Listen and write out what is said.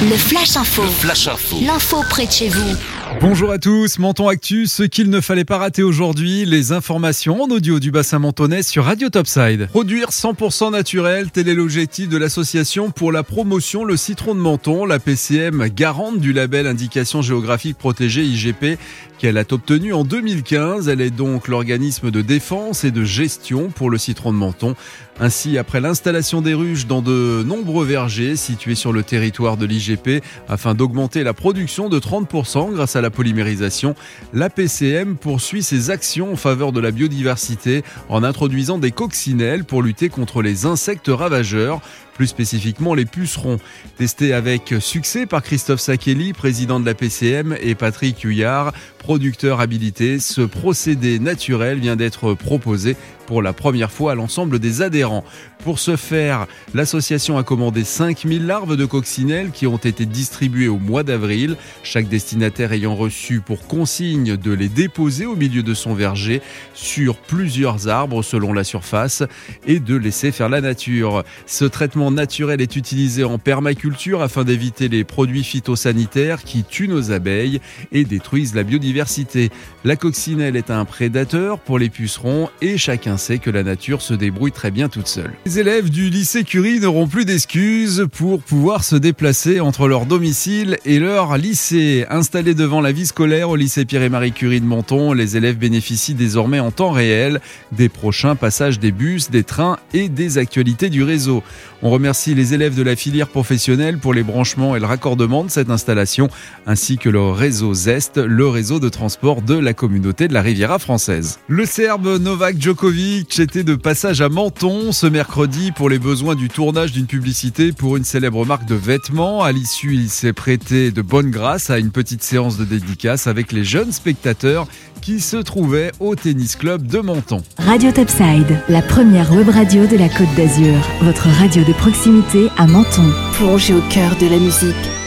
Le Flash Info. Flash Info. L'info près de chez vous. Bonjour à tous, Menton Actu, ce qu'il ne fallait pas rater aujourd'hui, les informations en audio du bassin mentonais sur Radio Topside. Produire 100% naturel, tel est l'objectif de l'association pour la promotion Le Citron de Menton, la PCM garante du label Indication géographique protégée IGP qu'elle a obtenu en 2015. Elle est donc l'organisme de défense et de gestion pour le citron de Menton. Ainsi, après l'installation des ruches dans de nombreux vergers situés sur le territoire de l'IGP, afin d'augmenter la production de 30% grâce à la polymérisation, la PCM poursuit ses actions en faveur de la biodiversité en introduisant des coccinelles pour lutter contre les insectes ravageurs plus spécifiquement les pucerons. Testés avec succès par Christophe Sakeli, président de la PCM, et Patrick Huyard, producteur habilité, ce procédé naturel vient d'être proposé pour la première fois à l'ensemble des adhérents. Pour ce faire, l'association a commandé 5000 larves de coccinelles qui ont été distribuées au mois d'avril, chaque destinataire ayant reçu pour consigne de les déposer au milieu de son verger sur plusieurs arbres selon la surface et de laisser faire la nature. Ce traitement naturel est utilisé en permaculture afin d'éviter les produits phytosanitaires qui tuent nos abeilles et détruisent la biodiversité. La coccinelle est un prédateur pour les pucerons et chacun sait que la nature se débrouille très bien toute seule. Les élèves du lycée Curie n'auront plus d'excuses pour pouvoir se déplacer entre leur domicile et leur lycée. Installés devant la vie scolaire au lycée Pierre et Marie Curie de Menton, les élèves bénéficient désormais en temps réel des prochains passages des bus, des trains et des actualités du réseau. On remercie les élèves de la filière professionnelle pour les branchements et le raccordement de cette installation, ainsi que le réseau ZEST, le réseau de transport de la communauté de la Riviera française. Le Serbe Novak Djokovic était de passage à Menton ce mercredi pour les besoins du tournage d'une publicité pour une célèbre marque de vêtements. À l'issue, il s'est prêté de bonne grâce à une petite séance de dédicace avec les jeunes spectateurs qui se trouvaient au tennis club de Menton. Radio Topside, la première web radio de la Côte d'Azur. Votre radio de proximité à Menton. Plongez au cœur de la musique